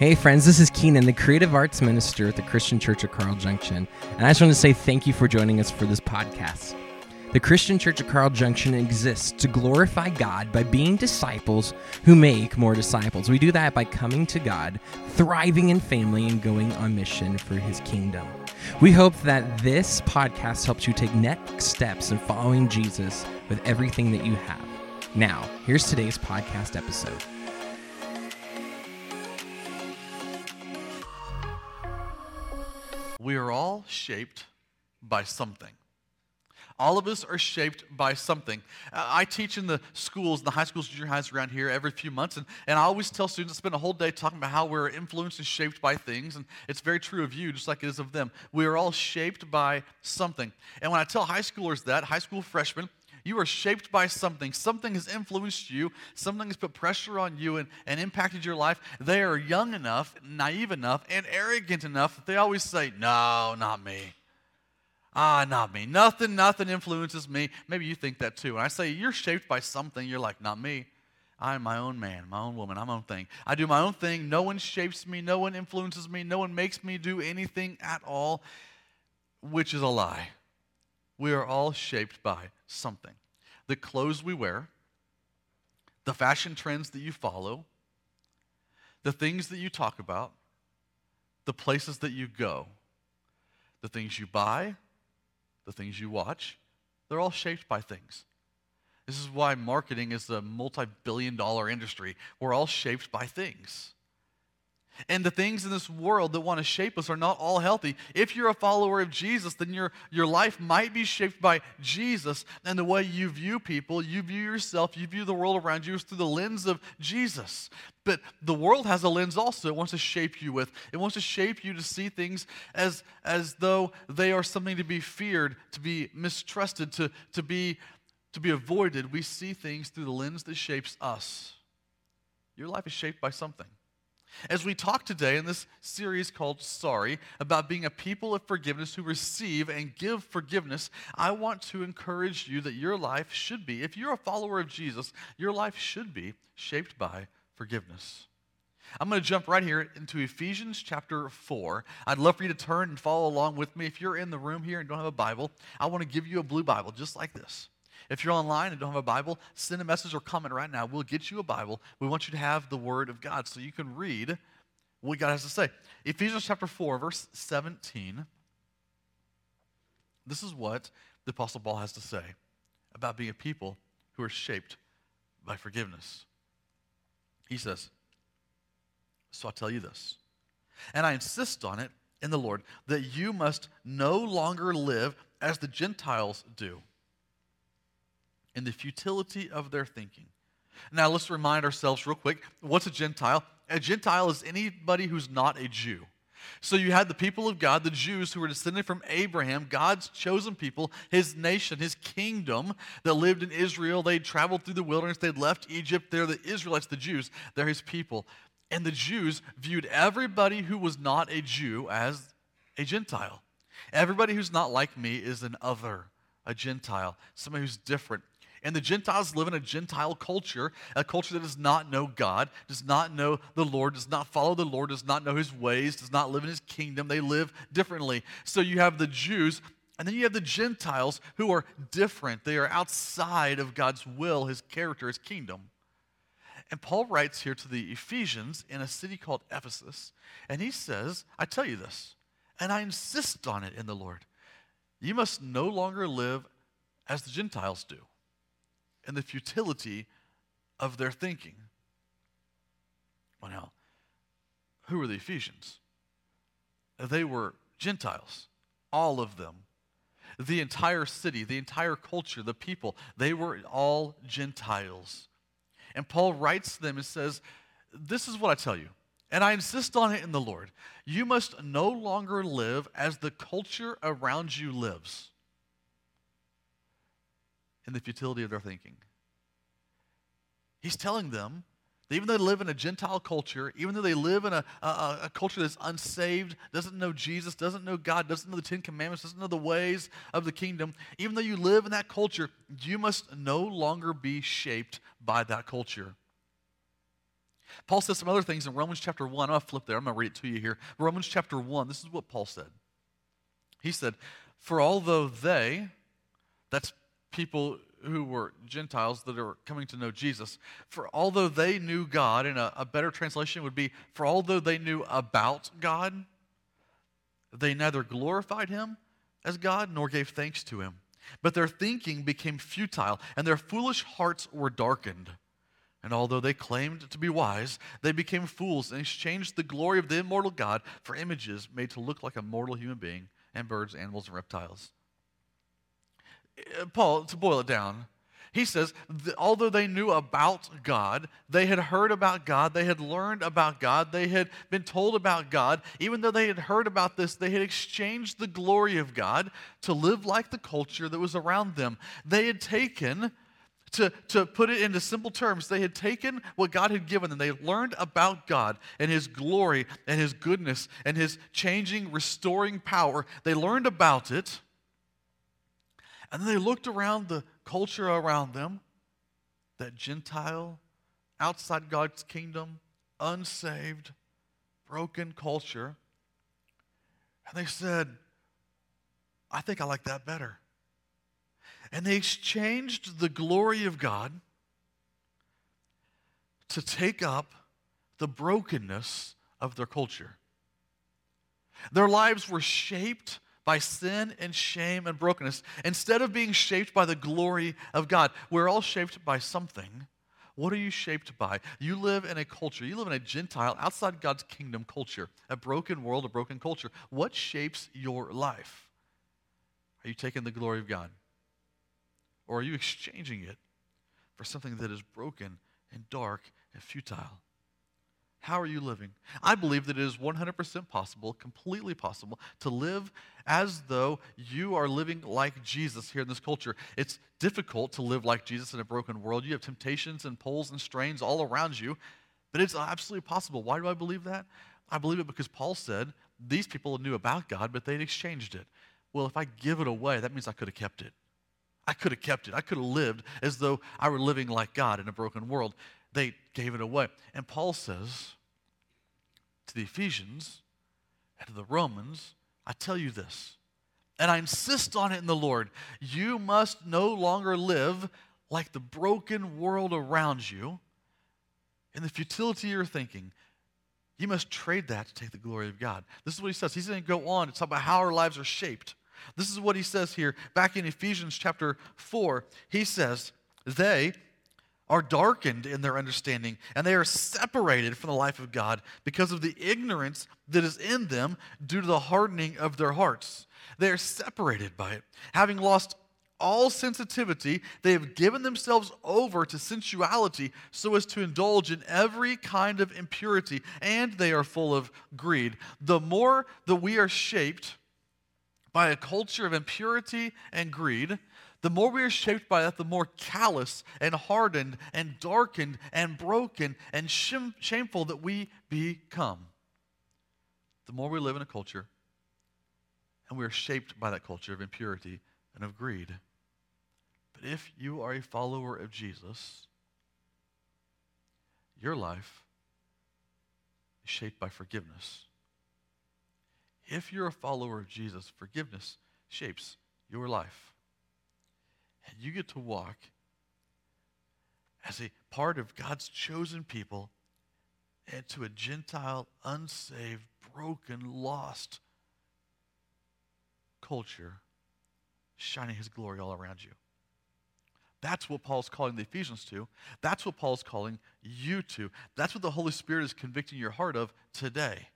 Hey, friends, this is Keenan, the creative arts minister at the Christian Church of Carl Junction. And I just want to say thank you for joining us for this podcast. The Christian Church of Carl Junction exists to glorify God by being disciples who make more disciples. We do that by coming to God, thriving in family, and going on mission for his kingdom. We hope that this podcast helps you take next steps in following Jesus with everything that you have. Now, here's today's podcast episode. We are all shaped by something. All of us are shaped by something. I teach in the schools, the high schools, junior highs around here every few months, and, and I always tell students, spend a whole day talking about how we're influenced and shaped by things, and it's very true of you, just like it is of them. We are all shaped by something. And when I tell high schoolers that, high school freshmen, you are shaped by something. Something has influenced you. Something has put pressure on you and, and impacted your life. They are young enough, naive enough, and arrogant enough that they always say, No, not me. Ah, not me. Nothing, nothing influences me. Maybe you think that too. And I say, You're shaped by something. You're like, Not me. I'm my own man, my own woman, I'm my own thing. I do my own thing. No one shapes me. No one influences me. No one makes me do anything at all, which is a lie. We are all shaped by something. The clothes we wear, the fashion trends that you follow, the things that you talk about, the places that you go, the things you buy, the things you watch, they're all shaped by things. This is why marketing is a multi billion dollar industry. We're all shaped by things. And the things in this world that want to shape us are not all healthy. If you're a follower of Jesus, then your, your life might be shaped by Jesus and the way you view people, you view yourself, you view the world around you is through the lens of Jesus. But the world has a lens also it wants to shape you with. It wants to shape you to see things as, as though they are something to be feared, to be mistrusted, to, to, be, to be avoided. We see things through the lens that shapes us. Your life is shaped by something. As we talk today in this series called Sorry about being a people of forgiveness who receive and give forgiveness, I want to encourage you that your life should be, if you're a follower of Jesus, your life should be shaped by forgiveness. I'm going to jump right here into Ephesians chapter 4. I'd love for you to turn and follow along with me. If you're in the room here and don't have a Bible, I want to give you a blue Bible just like this. If you're online and don't have a Bible, send a message or comment right now. We'll get you a Bible. We want you to have the Word of God so you can read what God has to say. Ephesians chapter 4, verse 17. This is what the Apostle Paul has to say about being a people who are shaped by forgiveness. He says, So I'll tell you this, and I insist on it in the Lord, that you must no longer live as the Gentiles do in the futility of their thinking. Now, let's remind ourselves real quick what's a Gentile? A Gentile is anybody who's not a Jew. So you had the people of God, the Jews who were descended from Abraham, God's chosen people, his nation, his kingdom that lived in Israel. They'd traveled through the wilderness, they'd left Egypt. They're the Israelites, the Jews, they're his people. And the Jews viewed everybody who was not a Jew as a Gentile. Everybody who's not like me is an other, a Gentile, somebody who's different. And the Gentiles live in a Gentile culture, a culture that does not know God, does not know the Lord, does not follow the Lord, does not know his ways, does not live in his kingdom. They live differently. So you have the Jews, and then you have the Gentiles who are different. They are outside of God's will, his character, his kingdom. And Paul writes here to the Ephesians in a city called Ephesus, and he says, I tell you this, and I insist on it in the Lord. You must no longer live as the Gentiles do and the futility of their thinking. Well, now, who were the Ephesians? They were Gentiles, all of them. The entire city, the entire culture, the people, they were all Gentiles. And Paul writes to them and says, This is what I tell you, and I insist on it in the Lord. You must no longer live as the culture around you lives in the futility of their thinking. He's telling them that even though they live in a Gentile culture, even though they live in a, a, a, culture that's unsaved, doesn't know Jesus, doesn't know God, doesn't know the Ten Commandments, doesn't know the ways of the kingdom, even though you live in that culture, you must no longer be shaped by that culture. Paul says some other things in Romans chapter 1. I'm going to flip there. I'm going to read it to you here. Romans chapter 1, this is what Paul said. He said, For although they, that's people who were Gentiles that are coming to know Jesus, for although they knew God, and a, a better translation would be, for although they knew about God, they neither glorified him as God nor gave thanks to him. But their thinking became futile, and their foolish hearts were darkened. And although they claimed to be wise, they became fools and exchanged the glory of the immortal God for images made to look like a mortal human being and birds, animals, and reptiles. Uh, Paul, to boil it down, he says, although they knew about God, they had heard about God, they had learned about God, they had been told about God, even though they had heard about this, they had exchanged the glory of God to live like the culture that was around them. They had taken, to, to put it into simple terms, they had taken what God had given them. They had learned about God and His glory and His goodness and His changing, restoring power. They learned about it. And then they looked around the culture around them, that Gentile, outside God's kingdom, unsaved, broken culture. And they said, I think I like that better. And they exchanged the glory of God to take up the brokenness of their culture. Their lives were shaped by sin and shame and brokenness instead of being shaped by the glory of God. We're all shaped by something. What are you shaped by? You live in a culture, you live in a Gentile, outside God's kingdom culture, a broken world, a broken culture. What shapes your life? Are you taking the glory of God? Or are you exchanging it for something that is broken and dark and futile? How are you living? I believe that it is 100% possible, completely possible, to live as though you are living like Jesus here in this culture. It's difficult to live like Jesus in a broken world. You have temptations and pulls and strains all around you, but it's absolutely possible. Why do I believe that? I believe it because Paul said these people knew about God, but they'd exchanged it. Well, if I give it away, that means I could have kept it. I could have kept it. I could have lived as though I were living like God in a broken world they gave it away. And Paul says to the Ephesians and to the Romans, I tell you this, and I insist on it in the Lord you must no longer live like the broken world around you in the futility of your thinking. You must trade that to take the glory of God. This is what he says. He's going to go on to talk about how our lives are shaped. This is what he says here back in Ephesians chapter 4. He says, They, are darkened in their understanding, and they are separated from the life of God because of the ignorance that is in them due to the hardening of their hearts. They are separated by it. Having lost all sensitivity, they have given themselves over to sensuality so as to indulge in every kind of impurity, and they are full of greed. The more that we are shaped by a culture of impurity and greed, the more we are shaped by that, the more callous and hardened and darkened and broken and shameful that we become. The more we live in a culture and we are shaped by that culture of impurity and of greed. But if you are a follower of Jesus, your life is shaped by forgiveness. If you're a follower of Jesus, forgiveness shapes your life. And you get to walk as a part of God's chosen people into a Gentile, unsaved, broken, lost culture, shining his glory all around you. That's what Paul's calling the Ephesians to. That's what Paul's calling you to. That's what the Holy Spirit is convicting your heart of today.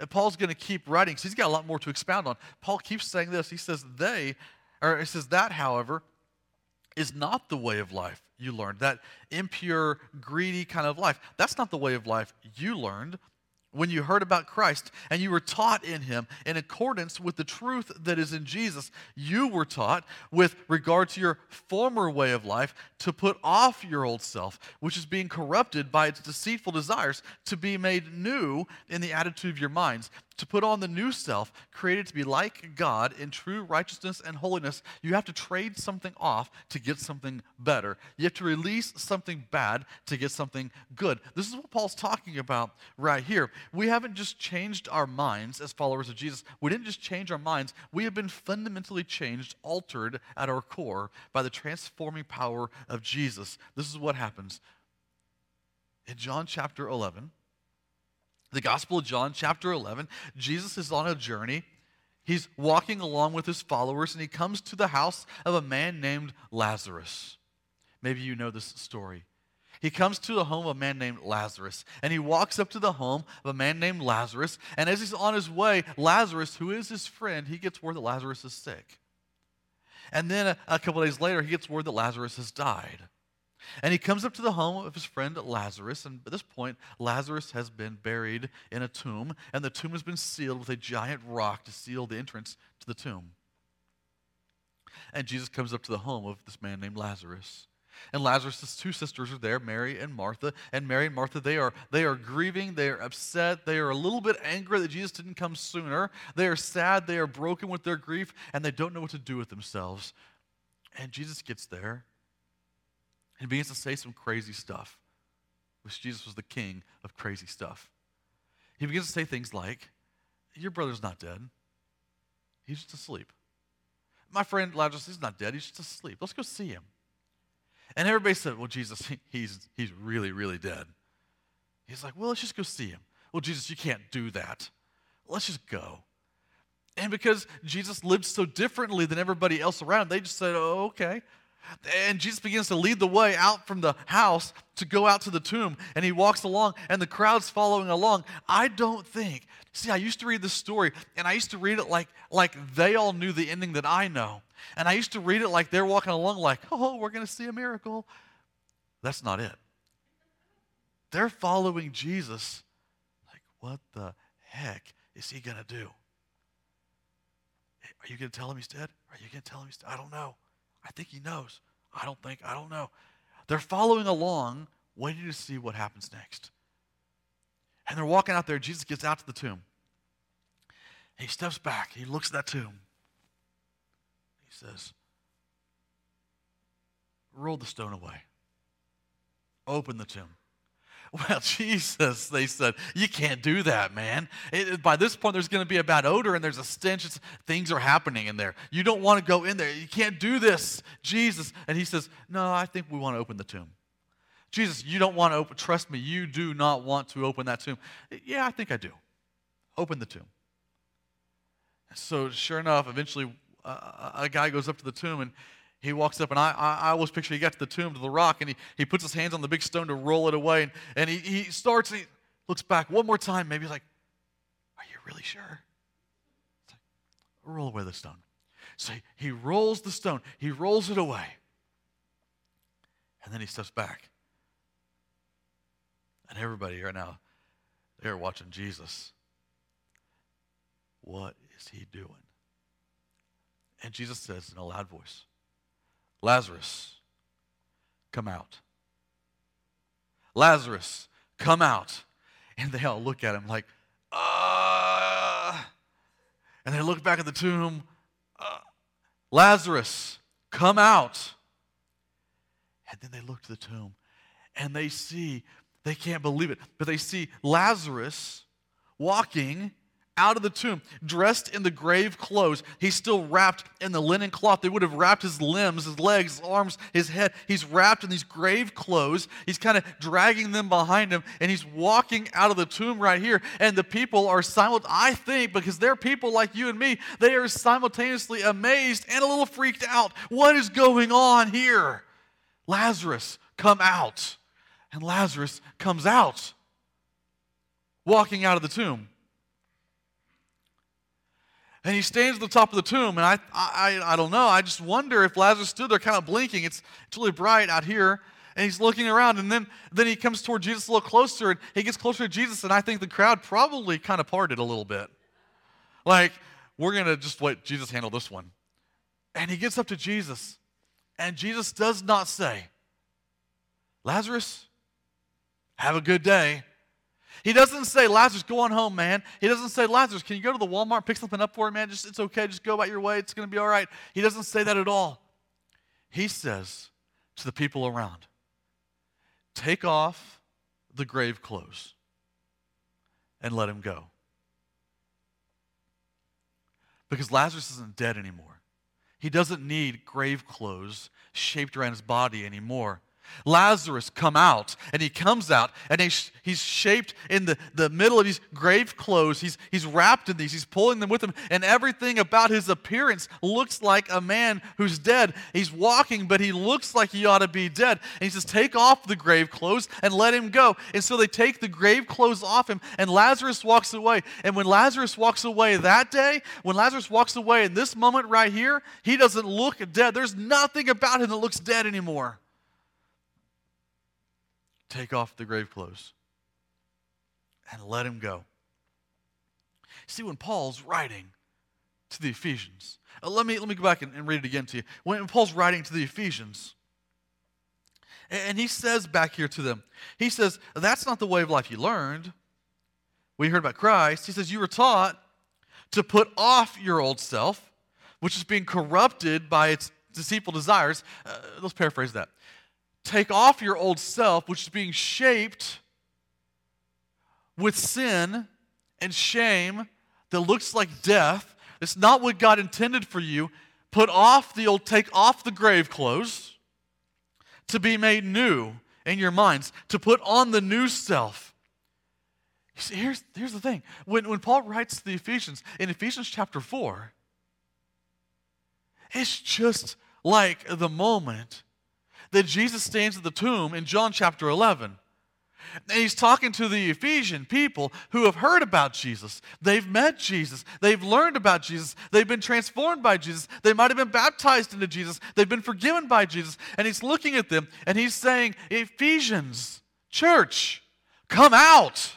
And Paul's going to keep writing because he's got a lot more to expound on. Paul keeps saying this. He says, They or it says that, however, is not the way of life you learned. That impure, greedy kind of life. That's not the way of life you learned. when you heard about Christ and you were taught in him in accordance with the truth that is in Jesus, you were taught with regard to your former way of life to put off your old self, which is being corrupted by its deceitful desires, to be made new in the attitude of your minds, to put on the new self, created to be like God in true righteousness and holiness. You have to trade something off to get something better. You have to release something bad to get something good. This is what Paul's talking about right here. We haven't just changed our minds as followers of Jesus. We didn't just change our minds, we have been fundamentally changed, altered at our core by the transforming power of Jesus. This is what happens. In John chapter 11, the Gospel of John, chapter 11, Jesus is on a journey. He's walking along with his followers, and he comes to the house of a man named Lazarus. Maybe you know this story. He comes to the home of a man named Lazarus, and he walks up to the home of a man named Lazarus. And as he's on his way, Lazarus, who is his friend, he gets word that Lazarus is sick. And then a, a couple days later, he gets word that Lazarus has died. And he comes up to the home of his friend Lazarus, and at this point, Lazarus has been buried in a tomb, and the tomb has been sealed with a giant rock to seal the entrance to the tomb. And Jesus comes up to the home of this man named Lazarus. And Lazarus' two sisters are there, Mary and Martha. And Mary and Martha, they are, they are grieving, they are upset, they are a little bit angry that Jesus didn't come sooner. They are sad, they are broken with their grief, and they don't know what to do with themselves. And Jesus gets there he begins to say some crazy stuff, which Jesus was the king of crazy stuff. He begins to say things like, Your brother's not dead, he's just asleep. My friend Lazarus, he's not dead, he's just asleep. Let's go see him. And everybody said, Well, Jesus, he's, he's really, really dead. He's like, Well, let's just go see him. Well, Jesus, you can't do that. Let's just go. And because Jesus lived so differently than everybody else around, they just said, Oh, okay. And Jesus begins to lead the way out from the house to go out to the tomb. And he walks along, and the crowd's following along. I don't think, see, I used to read this story, and I used to read it like, like they all knew the ending that I know. And I used to read it like they're walking along, like, oh, we're going to see a miracle. That's not it. They're following Jesus, like, what the heck is he going to do? Are you going to tell him he's dead? Are you going to tell him he's dead? I don't know. I think he knows. I don't think, I don't know. They're following along, waiting to see what happens next. And they're walking out there. Jesus gets out to the tomb. He steps back. He looks at that tomb. He says, Roll the stone away. Open the tomb. Well, Jesus, they said, you can't do that, man. It, by this point, there's going to be a bad odor and there's a stench. It's, things are happening in there. You don't want to go in there. You can't do this, Jesus. And he says, No, I think we want to open the tomb. Jesus, you don't want to open, trust me, you do not want to open that tomb. Yeah, I think I do. Open the tomb. So, sure enough, eventually uh, a guy goes up to the tomb and he walks up, and I, I, I, always picture he got to the tomb, to the rock, and he, he puts his hands on the big stone to roll it away. And, and he, he starts, he looks back one more time, maybe like, Are you really sure? Like, roll away the stone. So he, he rolls the stone, he rolls it away. And then he steps back. And everybody right now, they're watching Jesus. What is he doing? And Jesus says in a loud voice, Lazarus, come out. Lazarus, come out. And they all look at him like, ah. And they look back at the tomb. Uh, Lazarus, come out. And then they look to the tomb and they see, they can't believe it, but they see Lazarus walking out of the tomb, dressed in the grave clothes. He's still wrapped in the linen cloth. They would have wrapped his limbs, his legs, his arms, his head. He's wrapped in these grave clothes. He's kind of dragging them behind him, and he's walking out of the tomb right here. And the people are silent, I think, because they're people like you and me, they are simultaneously amazed and a little freaked out. What is going on here? Lazarus, come out. And Lazarus comes out, walking out of the tomb. And he stands at the top of the tomb, and I, I, I don't know. I just wonder if Lazarus stood there kind of blinking. It's, it's really bright out here. and he's looking around, and then, then he comes toward Jesus a little closer, and he gets closer to Jesus, and I think the crowd probably kind of parted a little bit. Like, we're going to just let Jesus handle this one. And he gets up to Jesus, and Jesus does not say, Lazarus, have a good day. He doesn't say, Lazarus, go on home, man. He doesn't say, Lazarus, can you go to the Walmart, pick something up for me, man? Just, it's okay. Just go about your way. It's going to be all right. He doesn't say that at all. He says to the people around, take off the grave clothes and let him go. Because Lazarus isn't dead anymore. He doesn't need grave clothes shaped around his body anymore. Lazarus come out. And he comes out and he's, he's shaped in the, the middle of these grave clothes. He's, he's wrapped in these. He's pulling them with him. And everything about his appearance looks like a man who's dead. He's walking, but he looks like he ought to be dead. And he says, Take off the grave clothes and let him go. And so they take the grave clothes off him, and Lazarus walks away. And when Lazarus walks away that day, when Lazarus walks away in this moment right here, he doesn't look dead. There's nothing about him that looks dead anymore take off the grave clothes and let him go. See, when Paul's writing to the Ephesians, uh, let, me, let me go back and, and, read it again to you. When Paul's writing to the Ephesians, and, and he says back here to them, he says, That's not the way of life you learned. We heard about Christ. He says, You were taught to put off your old self, which is being corrupted by its deceitful desires. Uh, let's paraphrase that. Take off your old self, which is being shaped with sin and shame that looks like death. It's not what God intended for you. Put off the old, take off the grave clothes to be made new in your minds, to put on the new self. See, here's, here's the thing. When, when Paul writes to the Ephesians, in Ephesians chapter 4, it's just like the moment that Jesus stands at the tomb in John chapter 11. And he's talking to the Ephesian people who have heard about Jesus. They've met Jesus. They've learned about Jesus. They've been transformed by Jesus. They might have been baptized into Jesus. They've been forgiven by Jesus. And he's looking at them and he's saying, Ephesians, church, come out.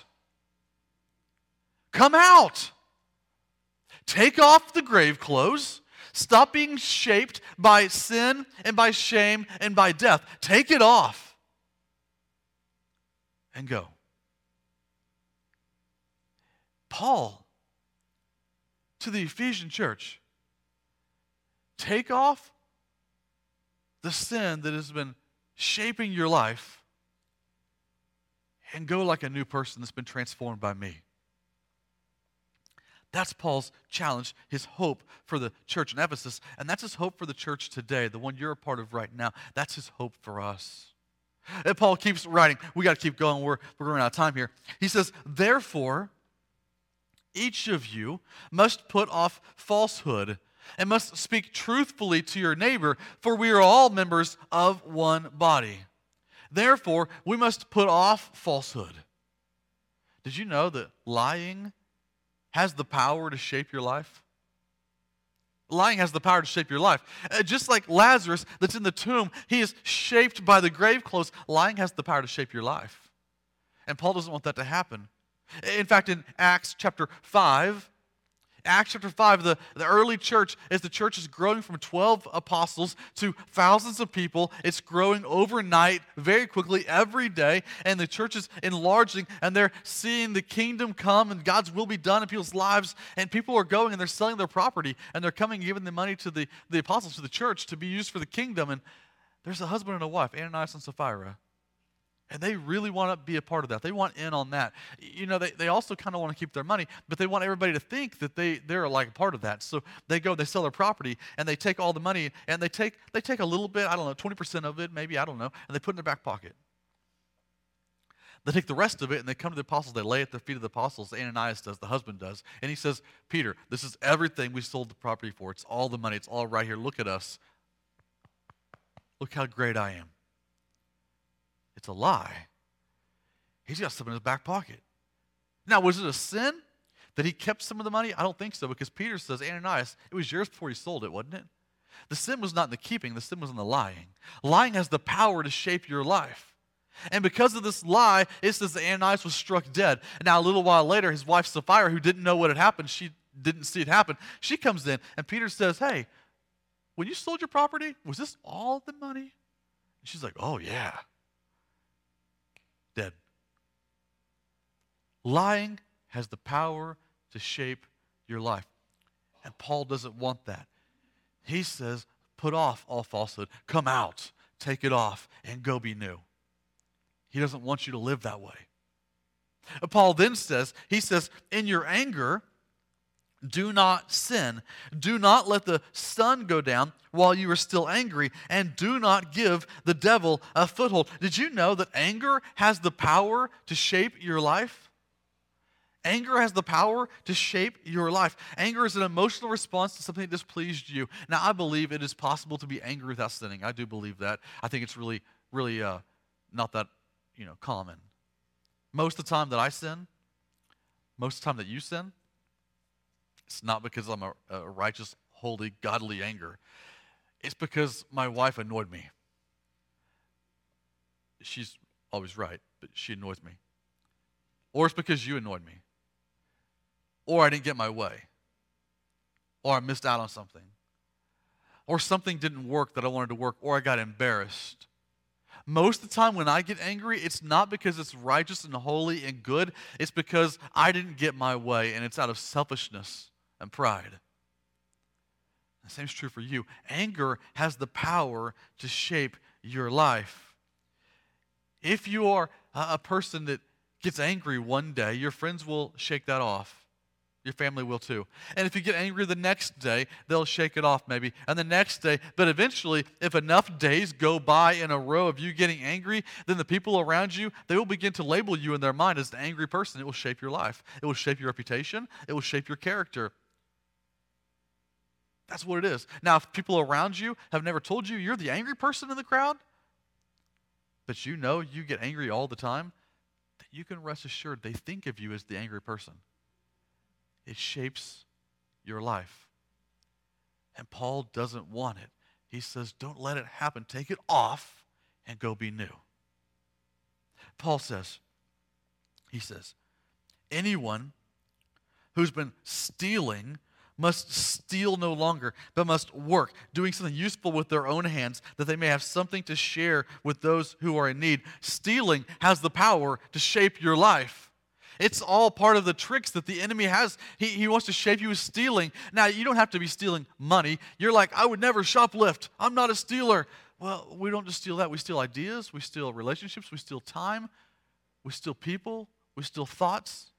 Come out. Take off the grave clothes Stop being shaped by sin and by shame and by death. Take it off and go. Paul to the Ephesian church take off the sin that has been shaping your life and go like a new person that's been transformed by me. That's Paul's challenge, his hope for the church in Ephesus. And that's his hope for the church today, the one you're a part of right now. That's his hope for us. And Paul keeps writing. We got to keep going. We're, we're running out of time here. He says, Therefore, each of you must put off falsehood and must speak truthfully to your neighbor, for we are all members of one body. Therefore, we must put off falsehood. Did you know that lying has the power to shape your life? Lying has the power to shape your life. Uh, just like Lazarus that's in the tomb, he is shaped by the grave clothes. Lying has the power to shape your life. And Paul doesn't want that to happen. In fact, in Acts chapter 5, Acts chapter 5, the, the early church, as the church is growing from 12 apostles to thousands of people, it's growing overnight very quickly every day, and the church is enlarging, and they're seeing the kingdom come and God's will be done in people's lives, and people are going and they're selling their property, and they're coming giving the money to the, the apostles, to the church, to be used for the kingdom. And there's a husband and a wife, Ananias and Sapphira. And they really want to be a part of that. They want in on that. You know, they, they also kind of want to keep their money, but they want everybody to think that they, they're like a part of that. So they go, they sell their property, and they take all the money, and they take, they take a little bit, I don't know, 20% of it, maybe, I don't know, and they put it in their back pocket. They take the rest of it and they come to the apostles. They lay at the feet of the apostles. Ananias does, the husband does. And he says, Peter, this is everything we sold the property for. It's all the money. It's all right here. Look at us. Look how great I am. It's a lie. He's got some in his back pocket. Now, was it a sin that he kept some of the money? I don't think so because Peter says, Ananias, it was yours before you sold it, wasn't it? The sin was not in the keeping, the sin was in the lying. Lying has the power to shape your life. And because of this lie, it says that Ananias was struck dead. And now, a little while later, his wife Sapphira, who didn't know what had happened, she didn't see it happen, she comes in, and Peter says, Hey, when you sold your property, was this all the money? And she's like, Oh, yeah. Dead. Lying has the power to shape your life. And Paul doesn't want that. He says, Put off all falsehood, come out, take it off, and go be new. He doesn't want you to live that way. Paul then says, He says, In your anger, do not sin. Do not let the sun go down while you are still angry, and do not give the devil a foothold. Did you know that anger has the power to shape your life? Anger has the power to shape your life. Anger is an emotional response to something that displeased you. Now, I believe it is possible to be angry without sinning. I do believe that. I think it's really, really uh, not that, you know, common. Most of the time that I sin, most of the time that you sin, it's not because I'm a, a righteous, holy, godly anger. It's because my wife annoyed me. She's always right, but she annoys me. Or it's because you annoyed me. Or I didn't get my way. Or I missed out on something. Or something didn't work that I wanted to work, or I got embarrassed. Most of the time when I get angry, it's not because it's righteous and holy and good. It's because I didn't get my way, and it's out of selfishness and pride. The same is true for you. Anger has the power to shape your life. If you are a person that gets angry one day, your friends will shake that off. Your family will too. And if you get angry the next day, they'll shake it off maybe. And the next day, but eventually, if enough days go by in a row of you getting angry, then the people around you, they will begin to label you in their mind as an angry person. It will shape your life. It will shape your reputation. It will shape your character. That's what it is. Now, if people around you have never told you you're the angry person in the crowd, but you know you get angry all the time, you can rest assured they think of you as the angry person. It shapes your life. And Paul doesn't want it. He says, don't let it happen. Take it off and go be new. Paul says, he says, anyone who's been stealing must steal no longer, but must work, doing something useful with their own hands, that they may have something to share with those who are in need. Stealing has the power to shape your life. It's all part of the tricks that the enemy has. He, he wants to shape you with stealing. Now, you don't have to be stealing money. You're like, I would never shoplift. I'm not a stealer. Well, we don't just steal that. We steal ideas, we steal relationships, we steal time, we steal people, we steal thoughts.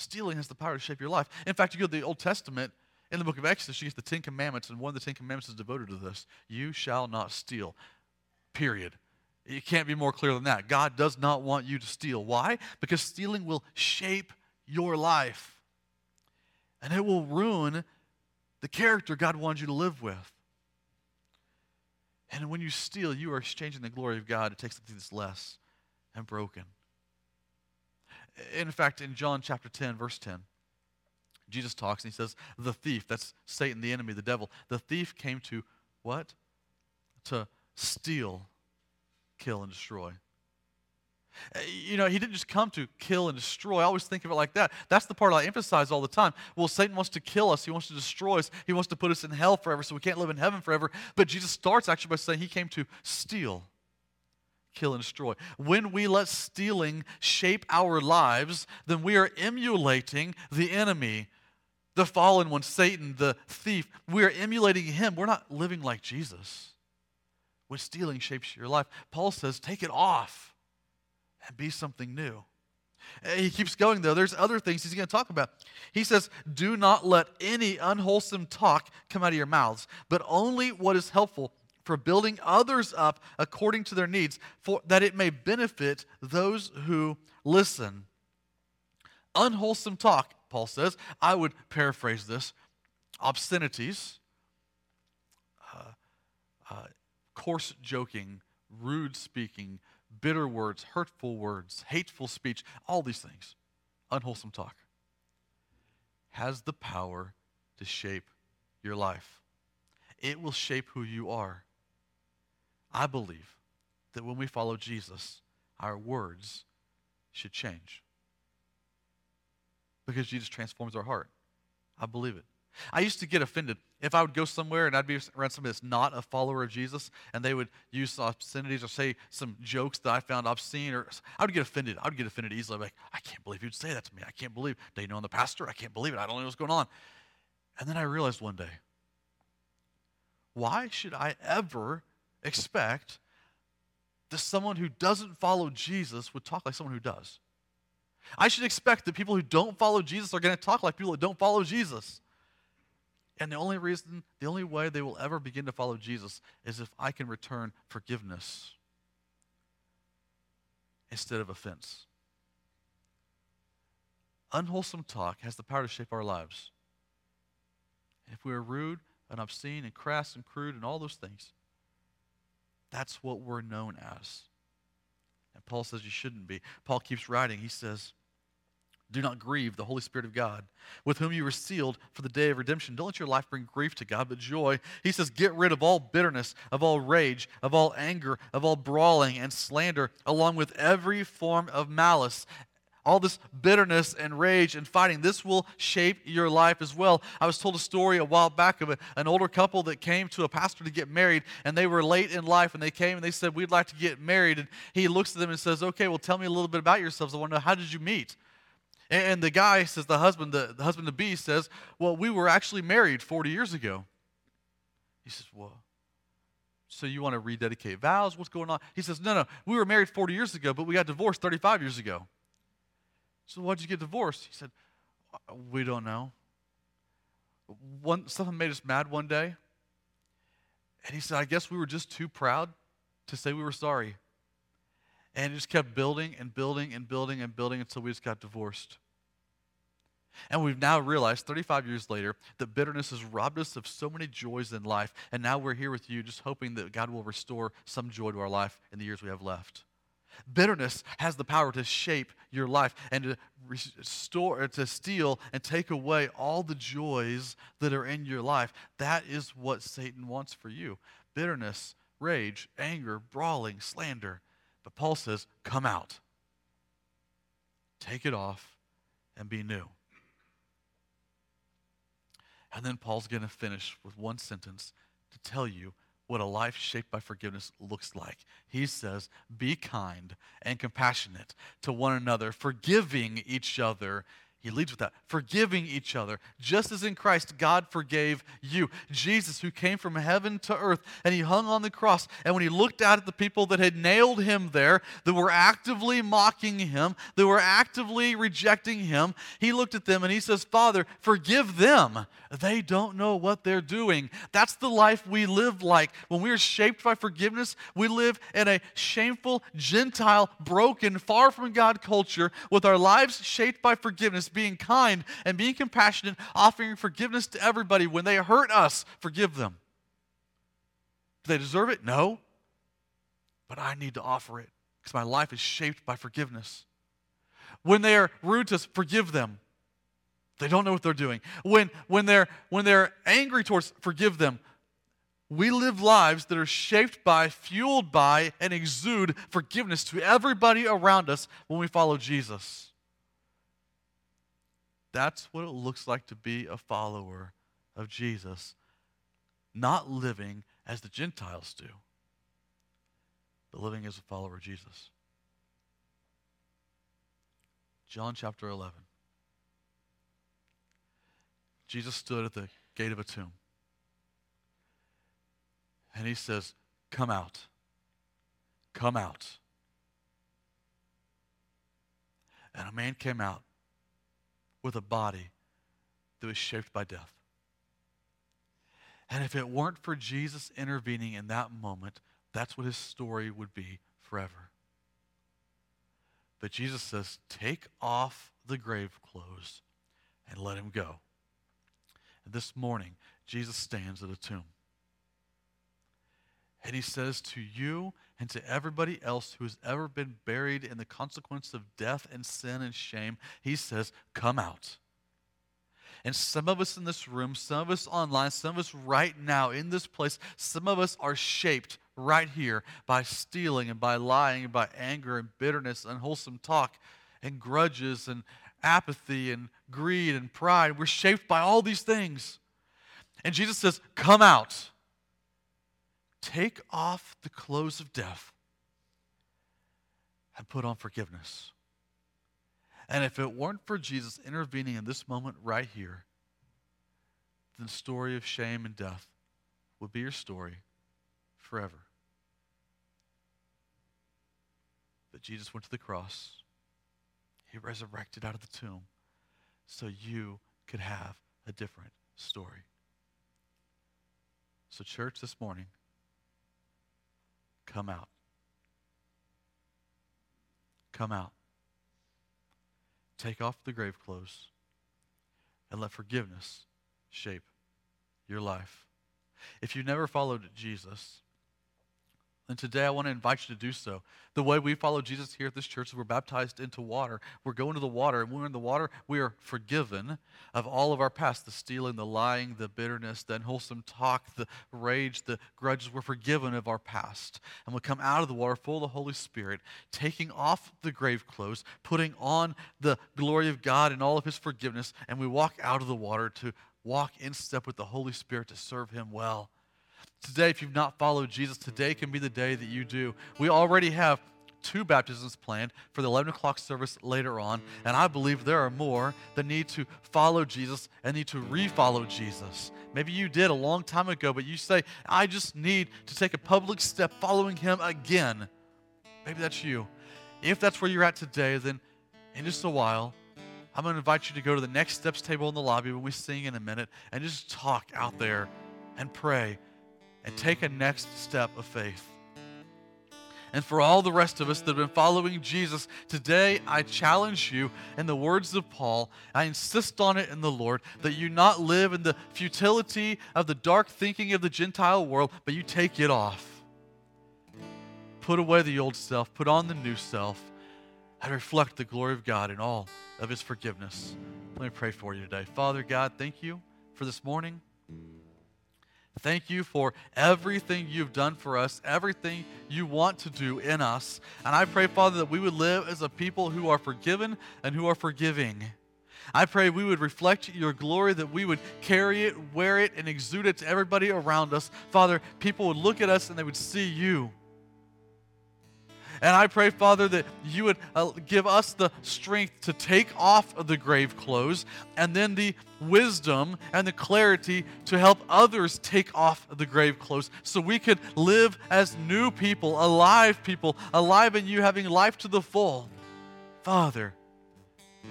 Stealing has the power to shape your life. In fact, you go to the Old Testament, in the book of Exodus, you get the Ten Commandments, and one of the Ten Commandments is devoted to this. You shall not steal. Period. It can't be more clear than that. God does not want you to steal. Why? Because stealing will shape your life. And it will ruin the character God wants you to live with. And when you steal, you are exchanging the glory of God to take something that's less and broken. In fact, in John chapter 10, verse 10, Jesus talks and he says, The thief, that's Satan, the enemy, the devil, the thief came to what? To steal, kill, and destroy. Uh, you know, he didn't just come to kill and destroy. I always think of it like that. That's the part I emphasize all the time. Well, Satan wants to kill us, he wants to destroy us, he wants to put us in hell forever so we can't live in heaven forever. But Jesus starts actually by saying he came to steal, kill, and destroy. When we let stealing shape our lives, then we are emulating the enemy, the fallen one, Satan, the thief. We are emulating him. We're not living like Jesus. When stealing shapes your life, Paul says, take it off and be something new. Eh, he keeps going, though. There's other things he's going to talk about. He says, Do not let any unwholesome talk come out of your mouths, but only what is helpful for building others up according to their needs, for that it may benefit those who listen. Unwholesome talk, Paul says. I would paraphrase this obscenities, uh, uh, coarse joking, rude speaking, bitter words, hurtful words, hateful speech, all these things, unwholesome talk, has the power to shape your life. It will shape who you are. I believe that when we follow Jesus, our words should change. Because Jesus transforms our heart. I believe it. I used to get offended if I would go somewhere and I'd be around somebody that's not a follower of Jesus and they would use obscenities or say some jokes that I found obscene or I would get offended. I would get offended easily. I'm like, I can't believe you'd say that to me. I can't believe. You know the pastor? I can't believe it. I don't know what's going on. And then I realized one day, why should I ever expect that someone who doesn't follow Jesus would talk like someone who does? I should expect that people who don't follow Jesus are going to talk like people that don't follow Jesus. And the only reason, the only way they will ever begin to follow Jesus is if I can return forgiveness instead of offense. Unwholesome talk has the power to shape our lives. If we are rude and obscene and crass and crude and all those things, that's what we're known as. And Paul says you shouldn't be. Paul keeps writing. He says, do not grieve the Holy Spirit of God, with whom you were sealed for the day of redemption. Don't let your life bring grief to God, but joy. He says, Get rid of all bitterness, of all rage, of all anger, of all brawling and slander, along with every form of malice. All this bitterness and rage and fighting, this will shape your life as well. I was told a story a while back of a, an older couple that came to a pastor to get married, and they were late in life, and they came and they said, We'd like to get married. And he looks at them and says, Okay, well, tell me a little bit about yourselves. I want to know, how did you meet? And the guy says, the husband, the, the husband to be says, Well, we were actually married 40 years ago. He says, Well, so you want to rededicate vows? What's going on? He says, No, no, we were married 40 years ago, but we got divorced 35 years ago. So why'd you get divorced? He said, We don't know. One, something made us mad one day. And he said, I guess we were just too proud to say we were sorry. And it just kept building and building and building and building until we just got divorced. And we've now realized 35 years later that bitterness has robbed us of so many joys in life. And now we're here with you just hoping that God will restore some joy to our life in the years we have left. Bitterness has the power to shape your life and to restore, to steal and take away all the joys that are in your life. That is what Satan wants for you. Bitterness, rage, anger, brawling, slander. But Paul says, come out. Take it off and be new. And then Paul's going to finish with one sentence to tell you what a life shaped by forgiveness looks like. He says, Be kind and compassionate to one another, forgiving each other he leads with that, forgiving each other, just as in Christ God forgave you. Jesus, who came from heaven to earth, and he hung on the cross. And when he looked out at the people that had nailed him there, that were actively mocking him, that were actively rejecting him, he looked at them and he says, Father, forgive them. They don't know what they're doing. That's the life we live like. When we are shaped by forgiveness, we live in a shameful, Gentile, broken, far from God culture with our lives shaped by forgiveness being kind and being compassionate, offering forgiveness to everybody. When they hurt us, forgive them. Do they deserve it? No. But I need to offer it because my life is shaped by forgiveness. When they are rude to us, forgive them. They don't know what they're doing. When, when, they're, when they're angry towards, forgive them. We live lives that are shaped by, fueled by, and exude forgiveness to everybody around us when we follow Jesus. That's what it looks like to be a follower of Jesus, not living as the Gentiles do, but living as a follower of Jesus. John chapter 11. Jesus stood at the gate of a tomb. And he says, Come out. Come out. And a man came out with a body that was shaped by death. And if it weren't for Jesus intervening in that moment, that's what his story would be forever. But Jesus says, Take off the grave clothes and let him go. And this morning, Jesus stands at a tomb. And he says to you and to everybody else who has ever been buried in the consequence of death and sin and shame, he says, Come out. And some of us in this room, some of us online, some of us right now in this place, some of us are shaped right here by stealing and by lying and by anger and bitterness, unwholesome talk and grudges and apathy and greed and pride. We're shaped by all these things. And Jesus says, Come out. Take off the clothes of death and put on forgiveness. And if it weren't for Jesus intervening in this moment right here, then the story of shame and death would be your story forever. But Jesus went to the cross. He resurrected out of the tomb so you could have a different story. So, church, this morning, come out. Come out. Take off the grave clothes and let forgiveness shape your life. If you never followed Jesus, and today I want to invite you to do so. The way we follow Jesus here at this church is we're baptized into water. We're going to the water, and when we're in the water, we are forgiven of all of our past the stealing, the lying, the bitterness, the unwholesome talk, the rage, the grudges. We're forgiven of our past. And we come out of the water full of the Holy Spirit, taking off the grave clothes, putting on the glory of God and all of His forgiveness, and we walk out of the water to walk in step with the Holy Spirit to serve Him well. Today, if you've not followed Jesus, today can be the day that you do. We already have two baptisms planned for the 11 o'clock service later on, and I believe there are more that need to follow Jesus and need to re-follow Jesus. Maybe you did a long time ago, but you say, I just need to take a public step following him again. Maybe that's you. If that's where you're at today, then in just a while, I'm going to invite you to go to the next steps table in the lobby when we sing in a minute and just talk out there and pray and take a next step of faith. And for all the rest of us that have been following Jesus, today I challenge you in the words of Paul. I insist on it in the Lord that you not live in the futility of the dark thinking of the Gentile world, but you take it off. Put away the old self, put on the new self, and reflect the glory of God in all of His forgiveness. Let me pray for you today. Father God, thank you for this morning. Thank you for everything you've done for us, everything you want to do in us. And I pray, Father, that we would live as a people who are forgiven and who are forgiving. I pray we would reflect your glory, that we would carry it, wear it, and exude it to everybody around us. Father, people would look at us and they would see you. And I pray, Father, that you would uh, give us the strength to take off of the grave clothes and then the wisdom and the clarity to help others take off the grave clothes so we could live as new people, alive people, alive in you, having life to the full. Father,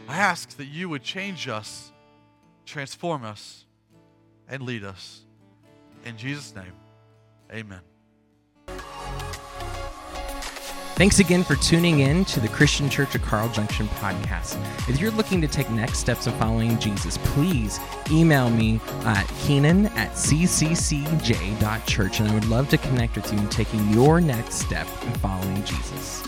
I ask that you would change us, transform us, and lead us. In Jesus' name, amen. Thanks again for tuning in to the Christian Church of Carl Junction podcast. If you're looking to take next steps in following Jesus, please email me at keenan at cccj.church, and I would love to connect with you in taking your next step in following Jesus.